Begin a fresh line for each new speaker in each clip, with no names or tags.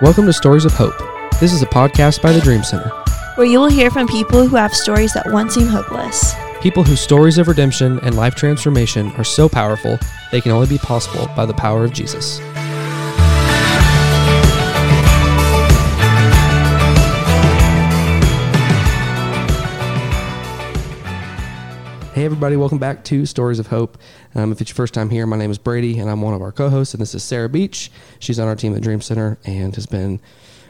Welcome to Stories of Hope. This is a podcast by the Dream Center.
where you will hear from people who have stories that once seemed hopeless.
People whose stories of redemption and life transformation are so powerful, they can only be possible by the power of Jesus. Hey, everybody, welcome back to Stories of Hope. Um, if it's your first time here, my name is Brady, and I'm one of our co hosts, and this is Sarah Beach. She's on our team at Dream Center and has been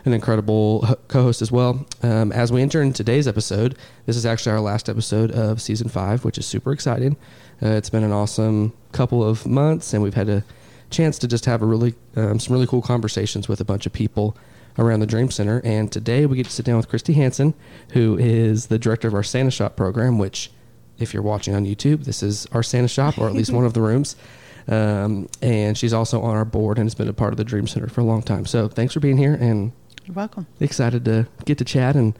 an incredible co host as well. Um, as we enter in today's episode, this is actually our last episode of season five, which is super exciting. Uh, it's been an awesome couple of months, and we've had a chance to just have a really um, some really cool conversations with a bunch of people around the Dream Center. And today we get to sit down with Christy Hansen, who is the director of our Santa Shoppe program, which, if you're watching on YouTube, this is our Santa Shoppe, or at least one of the rooms. Um, and she's also on our board and has been a part of the Dream Center for a long time. So thanks for being here and
You're welcome.
excited to get to chat and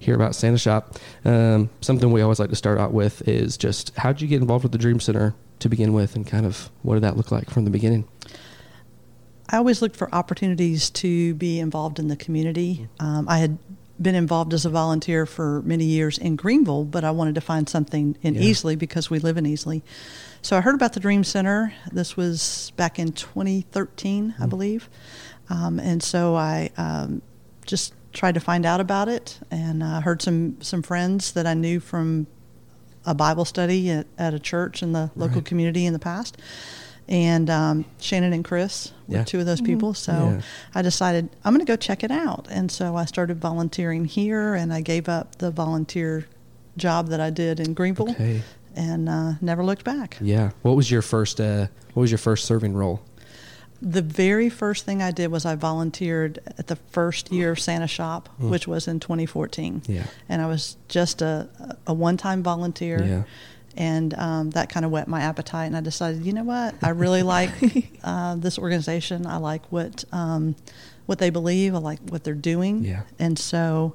hear about Santa Shoppe. Um, something we always like to start out with is just how did you get involved with the Dream Center to begin with, and kind of what did that look like from the beginning?
I always looked for opportunities to be involved in the community. Um, I had been involved as a volunteer for many years in Greenville, but I wanted to find something in
Yeah.
Easley because we live in Easley. So I heard about the Dream Center. This was back in 2013, I believe. Um, and so I um, just tried to find out about it and uh, heard some, some friends that I knew from a Bible study at, at a church in the local
Right.
community in the past. And um, Shannon and Chris were
Yeah.
two of those people. So
Yeah.
I decided I'm going to go check it out. And so I started volunteering here and I gave up the volunteer job that I did in Greenville
Okay.
and uh, never looked back.
Yeah. What was your first? Uh, what was your first serving role?
The very first thing I did was I volunteered at the first year of Santa Shoppe,
Mm.
which was in 2014.
Yeah.
And I was just a, a one time volunteer.
Yeah.
And um, that kind of whet my appetite. And I decided, you know what? I really like uh, this organization. I like what, um, what they believe. I like what they're doing.
Yeah.
And so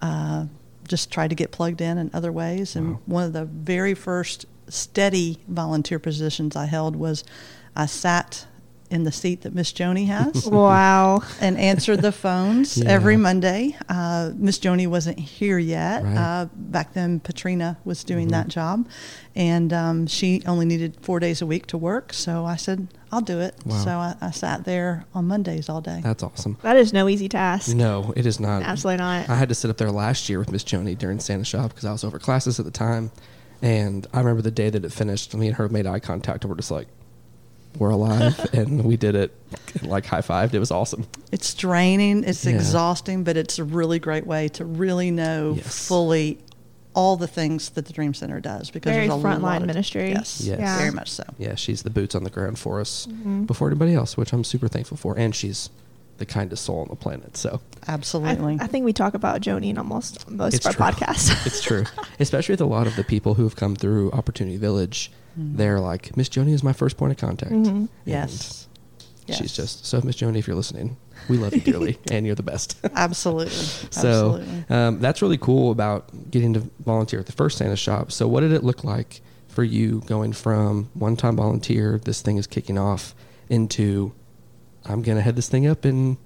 uh, just tried to get plugged in in other ways. And
Wow.
one of the very first steady volunteer positions I held was I sat in the seat that Miss Joni has
Wow.
and answered the phones
Yeah.
every Monday. Uh, Miss Joni wasn't here yet.
Right.
Uh, back then, Patrina was doing
Mhm.
that job, and um, she only needed four days a week to work. So I said, "I'll do it."
Wow.
So I, I sat there on Mondays all day.
That's awesome.
That is no easy task.
No, it is not.
Absolutely not.
I had to sit up there last year with Miss Joni during Santa Shoppe because I was over classes at the time, and I remember the day that it finished. Me and her made eye contact, and we're just like, "We're alive," and we did it, like high fived. It was awesome.
It's draining. It's
Yeah.
exhausting, but it's a really great way to really know
Yes.
fully all the things that the Dream Center does because
Very
there's a
frontline
lot of,
ministry.
Yes,
Yes.
Yeah.
very much so.
Yeah, she's the boots on the ground for us
Mhm.
before anybody else, which I'm super thankful for, and she's the kindest soul on the planet. So
I,
Absolutely.
I think we talk about Joni in almost most
It's
of our
true.
podcasts.
it's true, especially with a lot of the people who have come through Opportunity Village.
Mhm.
They're like, Miss Joni is my first point of contact.
Mhm.
And
yes.
She's just so, Miss Joni, if you're listening, we love you dearly, and you're the best.
Absolutely.
so
Absolutely.
um, that's really cool about getting to volunteer at the first Santa Shoppe. So what did it look like for you going from one-time volunteer, this thing is kicking off, into I'm gonna head this thing up and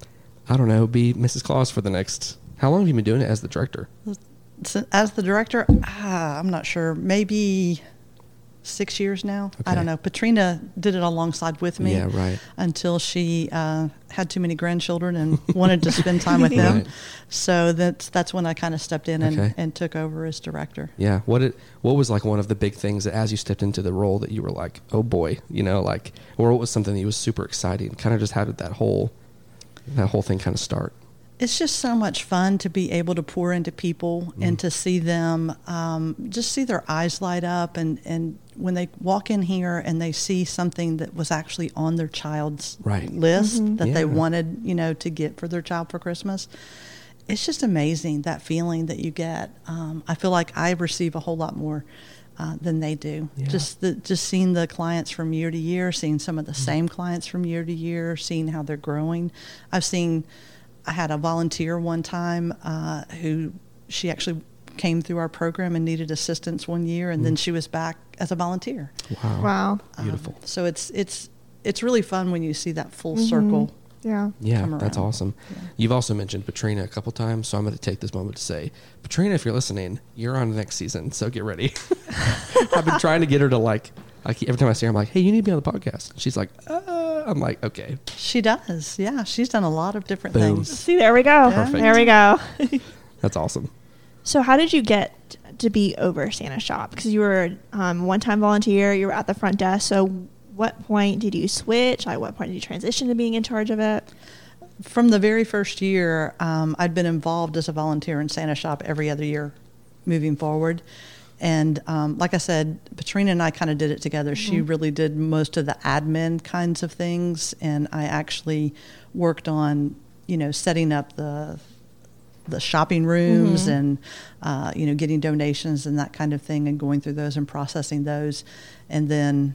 I don't know, be Mrs. Claus for the next. How long have you been doing it as the director?
As the director, ah, I'm not sure. Maybe six years now. I don't know. Patrina did it alongside with me
Yeah, right.
until she uh, had too many grandchildren and wanted to spend time with them.
Right.
So that's that's when I kind of stepped in and,
Okay.
and took over as director.
Yeah. What it what was like one of the big things that as you stepped into the role that you were like, oh boy, you know, like, or what was something that was super exciting? Kind of just how did that whole that whole thing kind of start?
It's just so much fun to be able to pour into people
Mm.
and to see them, um, just see their eyes light up, and, and when they walk in here and they see something that was actually on their child's
Right.
list
Mhm.
that they wanted, you know, to get for their child for Christmas. It's just amazing that feeling that you get. Um, I feel like I receive a whole lot more uh, than they do.
Yeah.
Just the, just seeing the clients from year to year, seeing some of the
Mm-hmm.
same clients from year to year, seeing how they're growing. I've seen. I had a volunteer one time uh, who she actually came through our program and needed assistance one year, and then
Mm.
she was back as a volunteer.
Wow.
wow.
Um,
Beautiful.
so it's it's it's really fun when you see that full
Mhm.
circle
Yeah.
Yeah, that's awesome.
Yeah.
You've also mentioned Patrina a couple times, so I'm going to take this moment to say, Patrina, if you're listening, you're on the next season, so get ready. I've been trying to get her to like, I keep, every time I see her, I'm like, hey, you need to be on the podcast. She's like, uh, I'm like, okay,
She does. Yeah, she's done a lot of different
Boom.
things.
See, there we go.
Perfect.
There we go.
that's awesome.
So, how did you get to be over Santa Shoppe? Because you were um, one time volunteer, you were at the front desk. So, what point did you switch? Like, what point did you transition to being in charge of it?
From the very first year, um, I'd been involved as a volunteer in Santa Shoppe every other year moving forward. And um, like I said, Patrina and I kind of did it together. She really did most of the admin kinds of things, and I actually worked on, you know, setting up the the shopping rooms and uh, you know getting donations and that kind of thing, and going through those and processing those. And then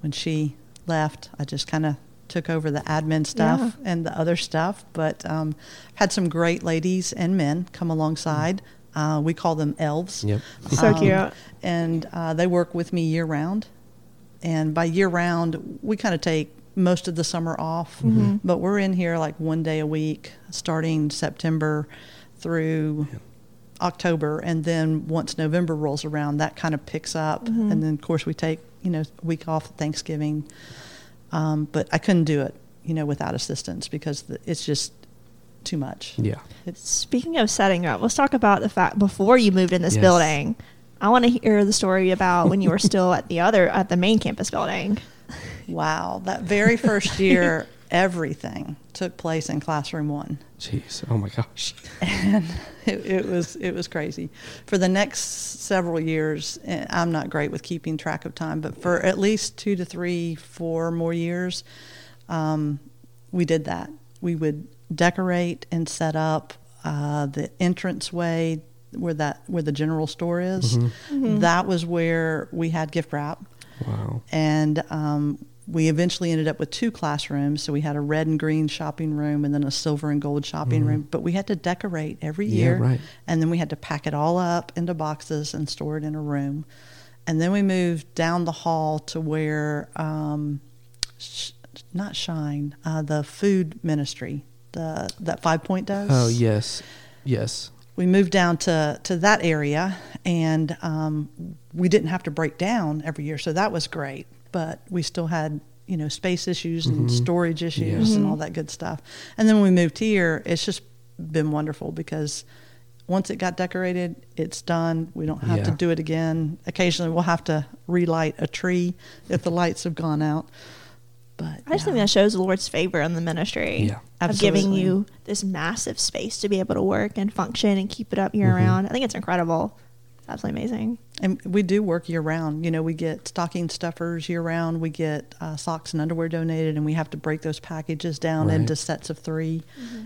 when she left, I just kind of took over the admin stuff
Yeah.
and the other stuff. But um, had some great ladies and men come alongside. Uh, we call them elves.
Yep.
So
Um,
cute.
And uh, they work with me year round. And by year round, we kind of take most of the summer off,
Mm-hmm.
but we're in here like one day a week starting September through October. And then once November rolls around, that kind of picks up.
Mm-hmm.
And then, of course, we take, you know, a week off Thanksgiving. Um, but I couldn't do it, you know, without assistance because the, it's just too much.
Yeah.
It's,
Speaking of setting up, let's talk about the fact before you moved in this
Yes.
building. I want to hear the story about when you were still at the other at the main campus building.
wow. That very first year, everything took place in classroom one.
Jeez. Oh my gosh.
and it, it was it was crazy. For the next several years, eh, I'm not great with keeping track of time, but for at least two to three, four more years, um, we did that. We would decorate and set up uh, the entranceway where that where the general store is. That was where we had gift wrap
Wow.
and um, we eventually ended up with two classrooms. So we had a red and green shopping room, and then a silver and gold shopping room. But we had to decorate every
Yeah,
year,
right.
and then we had to pack it all up into boxes and store it in a room. And then we moved down the hall to where, um, sh- not Shine, uh, the food ministry, the that Five Point does
Oh, yes. Yes.
we moved down to, to that area and um, we didn't have to break down every year so that was great but we still had you know space issues and storage issues
Yeah.
and all that good stuff and then when we moved here it's just been wonderful because once it got decorated it's done we don't have to do it again occasionally we'll have to relight a tree if the lights have gone out but
I just think that shows the Lord's favor in the ministry
Yeah.
of giving you this massive space to be able to work and function and keep it up year
Mm-hmm.
round. I think it's incredible. It's absolutely amazing.
And we do work year round. You know, we get stocking stuffers year round. We get uh, socks and underwear donated, and we have to break those packages down
Right.
into sets of 3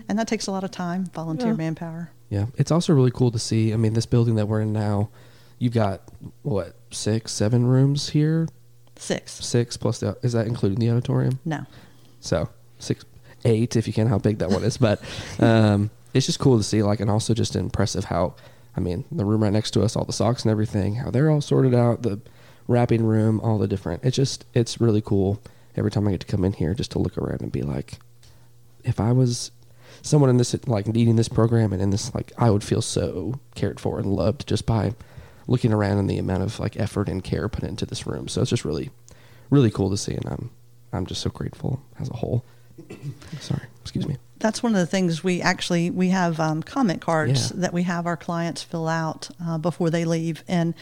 and that takes a lot of time, volunteer
Yeah.
manpower.
Yeah. It's also really cool to see. I mean, this building that we're in now, you've got what, six, seven rooms here?
Six.
Six plus the, is that including the auditorium?
No,
So six, eight, if you can, how big that one is. But um, it's just cool to see, like, and also just impressive how, I mean, the room right next to us, all the socks and everything, how they're all sorted out, the wrapping room, all the different. It's just, it's really cool every time I get to come in here just to look around and be like, if I was someone in this, like, needing this program and in this, like, I would feel so cared for and loved just by looking around and the amount of, like, effort and care put into this room. So it's just really, really cool to see. And I'm, I'm just so grateful as a whole. Sorry, excuse me.
That's one of the things we actually we have um, comment cards
Yeah.
that we have our clients fill out uh, before they leave and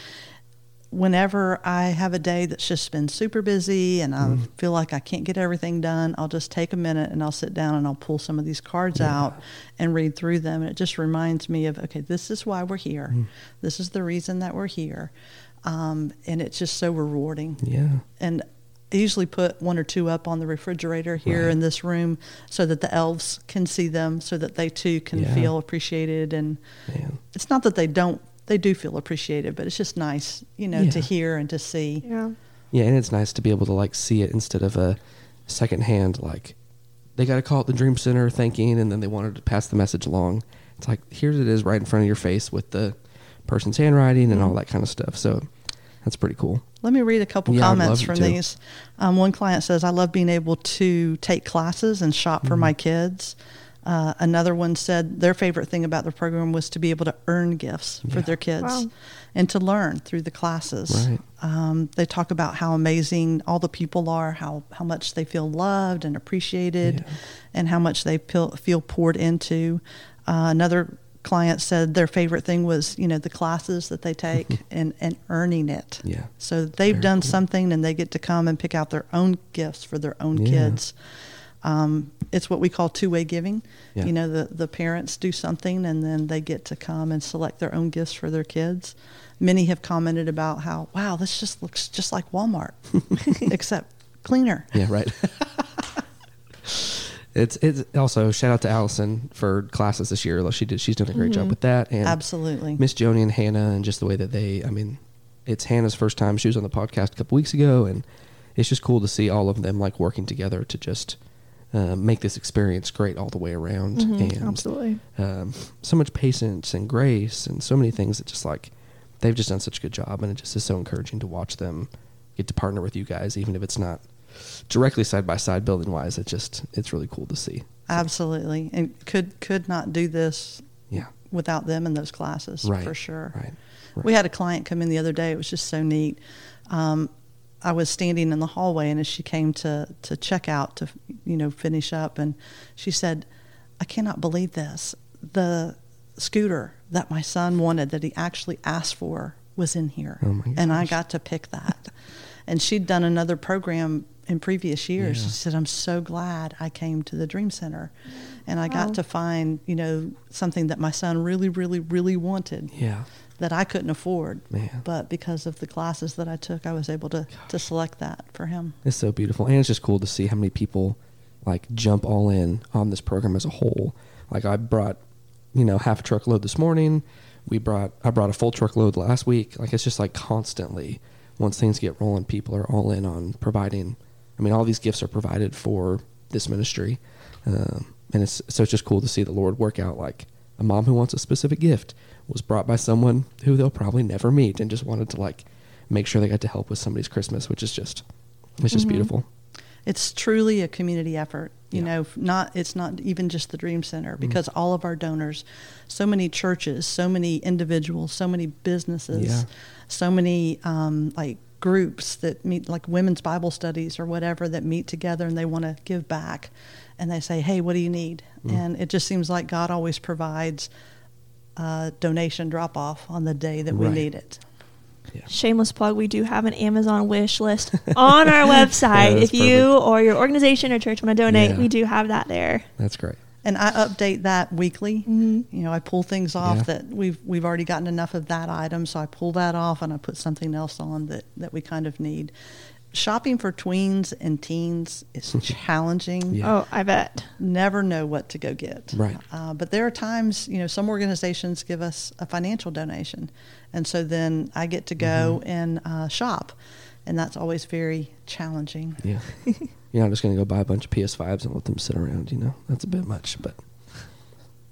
whenever i have a day that's just been super busy and i
Mm-hmm.
feel like i can't get everything done i'll just take a minute and i'll sit down and i'll pull some of these cards out and read through them and it just reminds me of okay this is why we're here
Mm-hmm.
this is the reason that we're here um, and it's just so rewarding
Yeah.
and usually put one or two up on the refrigerator here
Right.
in this room so that the elves can see them so that they too can
Yeah.
feel appreciated and
Man.
it's not that they don't they do feel appreciated but it's just nice you know to hear and to see
Yeah.
Yeah, and it's nice to be able to like see it instead of a secondhand like they got to call it the Dream Center thanking, and then they wanted to pass the message along. It's like here it is right in front of your face with the person's handwriting and all mm-hmm. that kind of stuff. So That's pretty cool.
Let me read a couple
Yeah,
comments from these. Um, one client says, I love being able to take classes and shop for
Mm-hmm.
my kids. Uh, another one said their favorite thing about the program was to be able to earn gifts for their kids
Wow.
and to learn through the classes.
Right.
Um, they talk about how amazing all the people are, how, how much they feel loved and appreciated,
Yeah.
and how much they feel, feel poured into. Uh, another client said their favorite thing was, you know, the classes that they take and, and earning it.
Yeah.
So they've
Very
done
cool.
something and they get to come and pick out their own gifts for their own
Yeah.
kids. Um, it's what we call two way giving.
Yeah.
You know, the, the parents do something and then they get to come and select their own gifts for their kids. Many have commented about how, wow, this just looks just like Walmart, except cleaner.
Yeah, right. it's it's also shout out to Allison for classes this year. She did she's doing a great job with that. And
Absolutely.
Miss Joni and Hannah and just the way that they I mean, it's Hannah's first time. She was on the podcast a couple weeks ago and it's just cool to see all of them like working together to just uh, make this experience great all the way around.
Mhm,
and
absolutely.
um, so much patience and grace and so many things that just like they've just done such a good job and it just is so encouraging to watch them get to partner with you guys even if it's not directly side by side building wise it just it's really cool to see
Absolutely. And could could not do this
yeah
without them in those classes
right
for sure.
right, right.
We had a client come in the other day. It was just so neat. Um, I was standing in the hallway, and as she came to to check out to you know finish up, and she said, "I cannot believe this. The scooter that my son wanted, that he actually asked for, was in here,
Oh my
and I got to pick that." and she'd done another program in previous years.
Yeah.
She said, "I'm so glad I came to the Dream Center, and I
Wow.
got to find you know something that my son really, really, really wanted."
yeah
that I couldn't afford.
Man.
But because of the classes that I took, I was able to, to select that for him.
it's so beautiful and it's just cool to see how many people like jump all in on this program as a whole like i brought you know half a truckload this morning we brought i brought a full truckload last week like it's just like constantly once things get rolling people are all in on providing i mean all these gifts are provided for this ministry um, and it's so it's just cool to see the lord work out like a mom who wants a specific gift was brought by someone who they'll probably never meet and just wanted to like make sure they got to help with somebody's christmas which is just it's just
Mhm.
beautiful
It's truly a community effort. You
Yeah.
know, not it's not even just the Dream Center because all of our donors, so many churches, so many individuals, so many businesses,
Yeah.
so many um, like groups that meet like women's Bible studies or whatever that meet together and they want to give back, and they say, "Hey, what do you need?"
Mm.
And it just seems like God always provides a donation drop off on the day that we
Right.
need it.
yeah
Shameless plug, we do have an Amazon wish list on our website.
that's
if you or your organization or church want to donate,
Yeah.
we do have that there.
that's great
And I update that weekly.
Mhm.
You know, I pull things off
Yeah.
that we've we've already gotten enough of that item, so I pull that off and I put something else on that that we kind of need. Shopping for tweens and teens is challenging.
Yeah.
Oh, I bet.
Never know what to go get.
Right.
Uh, but there are times, you know, some organizations give us a financial donation, and so then I get to go
Mm-hmm.
and uh, shop, and that's always very challenging.
Yeah. You're not just going to go buy a bunch of PS5s and let them sit around, you know? That's a bit much, but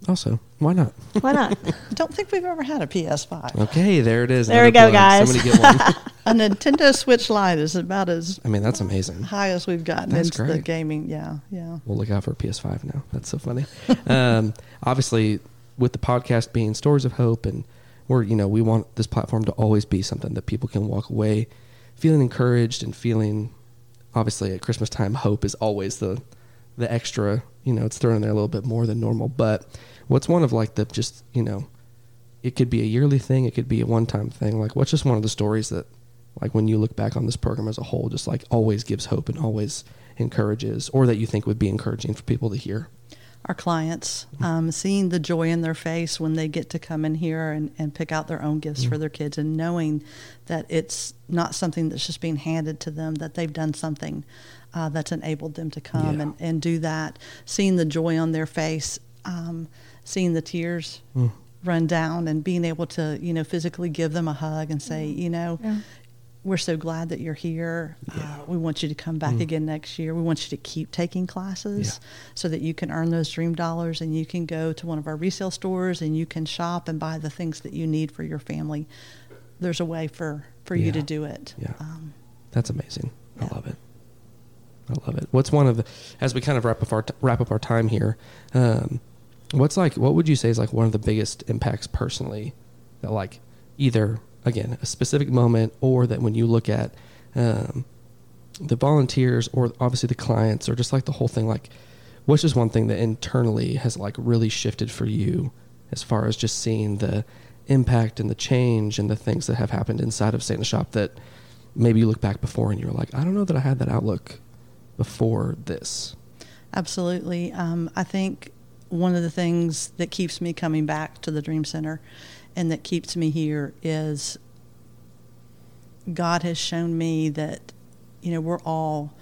also, why not?
Why not?
Don't think we've ever had a PS5.
Okay, there it is.
There we go,
plug.
guys.
Somebody get one.
a Nintendo Switch Lite is about as
I mean, that's amazing.
high as we've gotten
That's
into the gaming. Yeah, yeah.
We'll look out for a PS5 now. That's so funny. um, obviously, with the podcast being Stories of Hope, and we're, you know, we want this platform to always be something that people can walk away feeling encouraged and feeling, obviously, at Christmas time, hope is always the, the extra, you know, it's thrown in there a little bit more than normal. But what's one of like the just, you know, it could be a yearly thing, it could be a one time thing. Like, what's just one of the stories that, like, when you look back on this program as a whole, just like always gives hope and always encourages, or that you think would be encouraging for people to hear?
Our clients, um, seeing the joy in their face when they get to come in here and, and pick out their own gifts for their kids, and knowing that it's not something that's just being handed to them, that they've done something uh, that's enabled them to come
Yeah.
and, and do that. Seeing the joy on their face, um, seeing the tears
Mm.
run down, and being able to, you know, physically give them a hug and say, you know,
Yeah.
We're so glad that you're here.
Yeah.
Uh, we want you to come back
Mm.
again next year. We want you to keep taking classes
Yeah.
so that you can earn those dream dollars and you can go to one of our resale stores and you can shop and buy the things that you need for your family there's a way for for you to do it.
Yeah.
Um,
That's amazing.
Yeah.
I love it. I love it. What's one of the as we kind of wrap up our wrap up our time here? Um, what's like what would you say is like one of the biggest impacts personally that like either again a specific moment or that when you look at um, the volunteers or obviously the clients or just like the whole thing like what's just one thing that internally has like really shifted for you as far as just seeing the impact and the change and the things that have happened inside of Santa Shoppe that maybe you look back before and you're like, I don't know that I had that outlook before this.
Absolutely. Um, I think one of the things that keeps me coming back to the Dream Center and that keeps me here is God has shown me that, you know, we're all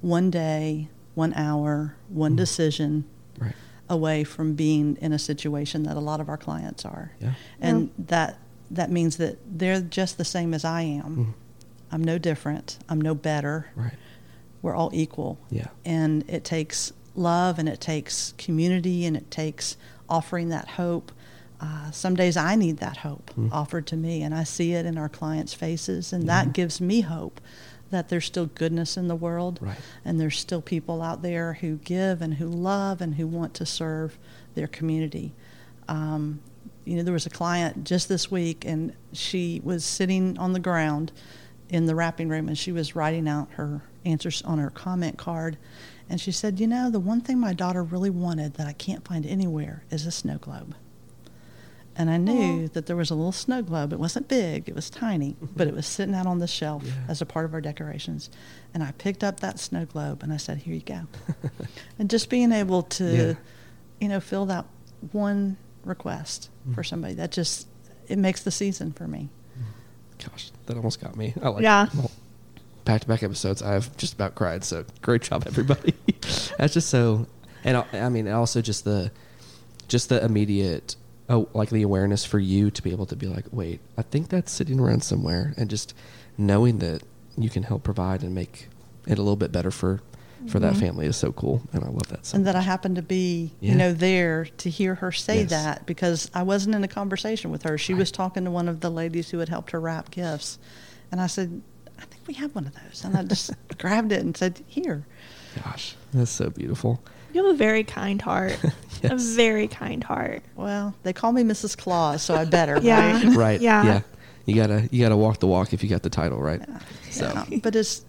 one day, one hour, one
Mhm.
decision
Right.
away from being in a situation that a lot of our clients are.
Yeah.
And that that means that they're just the same as I am.
Mhm.
I'm no different. I'm no better.
Right.
We're all equal
Yeah.
and it takes love and it takes community and it takes offering that hope. Uh, some days I need that hope
Mm.
offered to me, and I see it in our clients' faces, and that gives me hope that there's still goodness in the world,
Right.
and there's still people out there who give and who love and who want to serve their community. Um, you know, there was a client just this week, and she was sitting on the ground in the wrapping room, and she was writing out her answers on her comment card. And she said, You know, the one thing my daughter really wanted that I can't find anywhere is a snow globe. And I knew
Aw.
that there was a little snow globe. It wasn't big, it was tiny, but it was sitting out on the shelf
Yeah.
as a part of our decorations. And I picked up that snow globe and I said, Here you go. and just being able to,
Yeah.
you know, fill that one request for
Mhm.
somebody, that just, it makes the season for me.
Gosh, that almost got me. I like
Yeah.
back to back episodes. I've just about cried. So great job, everybody. That's just so, and I, I mean, also just the, just the immediate, oh, like the awareness for you to be able to be like, wait, I think that's sitting around somewhere, and just knowing that you can help provide and make it a little bit better for, for that
Mhm.
family is so cool, and I love that. So
and that I happened to be,
Yeah.
you know, there to hear her say
Yes.
that because I wasn't in a conversation with her. She was talking to one of the ladies who had helped her wrap gifts, and I said, "I think we have one of those," and I just grabbed it and said, "Here."
Gosh, that's so beautiful.
You have a very kind heart.
Yes.
A very kind heart.
Well, they call me Mrs. Claus, so I better,
Yeah.
right?
right.
Yeah.
Yeah. You gotta you gotta walk the walk if you got the title, right? So
Yeah. But it's,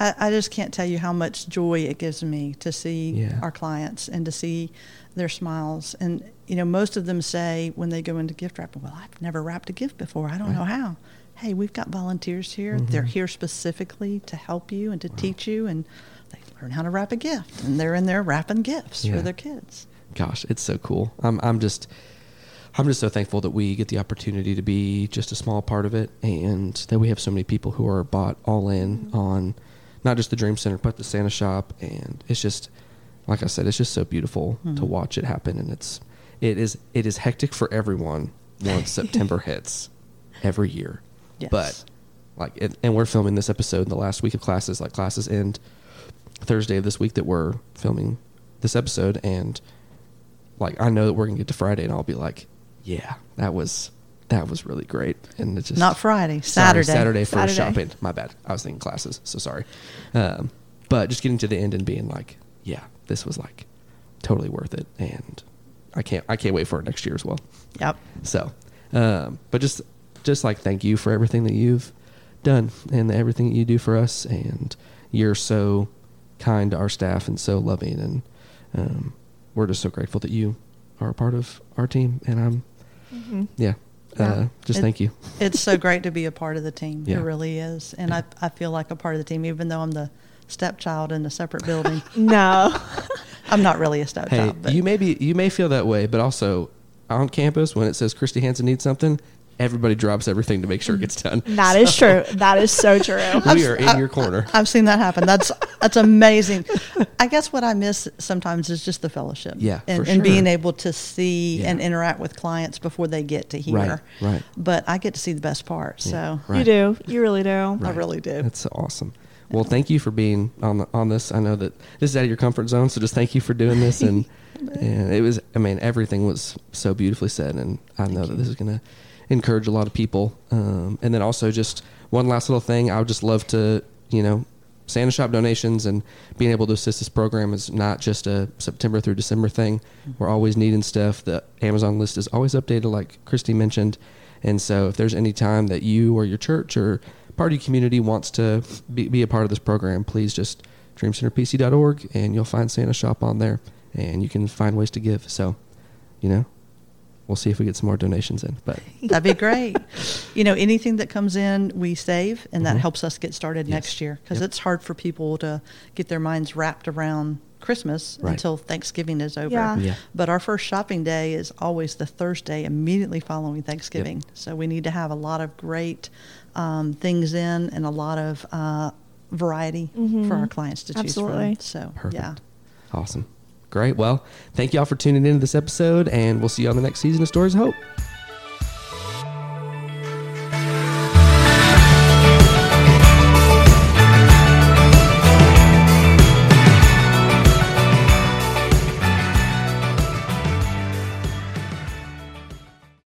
I, I just can't tell you how much joy it gives me to see
Yeah.
our clients and to see their smiles. And, you know, most of them say when they go into gift wrapping, well, I've never wrapped a gift before. I don't
Right.
know how. Hey, we've got volunteers here. They're
Mhm.
here specifically to help you and to
Wow.
teach you. And they learn how to wrap a gift. And they're in there wrapping gifts
Yeah.
for their kids.
gosh, it's so cool. I'm I'm just I'm just so thankful that we get the opportunity to be just a small part of it and that we have so many people who are bought all in
Mhm.
on not just the Dream Center but the Santa Shoppe and it's just like I said, it's just so beautiful to
Mhm.
watch it happen and it's it is it is hectic for everyone once September hits every year.
Yes.
But like and, and we're filming this episode in the last week of classes, like classes end Thursday of this week that we're filming this episode and like I know that we're gonna get to Friday and I'll be like, Yeah, that was that was really great. And it's just
Not Friday,
Sorry,
Saturday.
Saturday for
Saturday.
shopping. My bad. I was thinking classes, so sorry. Um, but just getting to the end and being like, Yeah, this was like totally worth it and I can't I can't wait for it next year as well.
Yep.
So, um, but just just like thank you for everything that you've done and everything that you do for us, and you're so kind to our staff and so loving, and um, we're just so grateful that you are a part of our team. And I'm,
Mhm.
yeah, uh, just
It-
thank you.
it's so great to be a part of the team.
Yeah.
It really is. And I, I feel like a part of the team, even though I'm the stepchild in a separate building.
No.
I'm not really a
Hey,
stepchild. but
you may be you may feel that way, but also on campus when it says Christy Hansen needs something, everybody drops everything to make sure it gets done.
That is true. That is so true.
We are in your corner.
I've seen that happen. That's that's amazing. I guess what I miss sometimes is just the fellowship.
Yeah,
and,
for
and being able to see
Yeah.
and interact with clients before they get to here.
Right, right.
But I get to see the best part. So
Yeah,
You do. You really do.
I really do.
That's so awesome. Well, thank you for being on the, on this. I know that this is out of your comfort zone, so just thank you for doing this. And and it was, I mean, everything was so beautifully said, and I know that this is gonna encourage a lot of people. Um, and then also just one last little thing, I would just love to, you know, Santa Shoppe donations and being able to assist this program is not just a September through December thing. We're always needing stuff. The Amazon list is always updated, like Christy mentioned. And so, if there's any time that you or your church or part of your community wants to be, be a part of this program, please just dreamcenterpc.org and you'll find Santa Shoppe on there and you can find ways to give. So, you know, we'll see if we get some more donations in. But
That'd be great. you know, anything that comes in, we save, and that
Mhm.
helps us get started
Yes.
next year because
Yep.
it's hard for people to get their minds wrapped around Christmas
Right.
until Thanksgiving is over.
Yeah.
Yeah.
But our first shopping day is always the Thursday immediately following Thanksgiving. So we need to have a lot of great um, things in and a lot of uh, variety
Mhm.
for our clients to choose from. So,
Perfect.
yeah.
awesome. Great. Well, thank you all for tuning into this episode and we'll see you on the next season of Stories of Hope.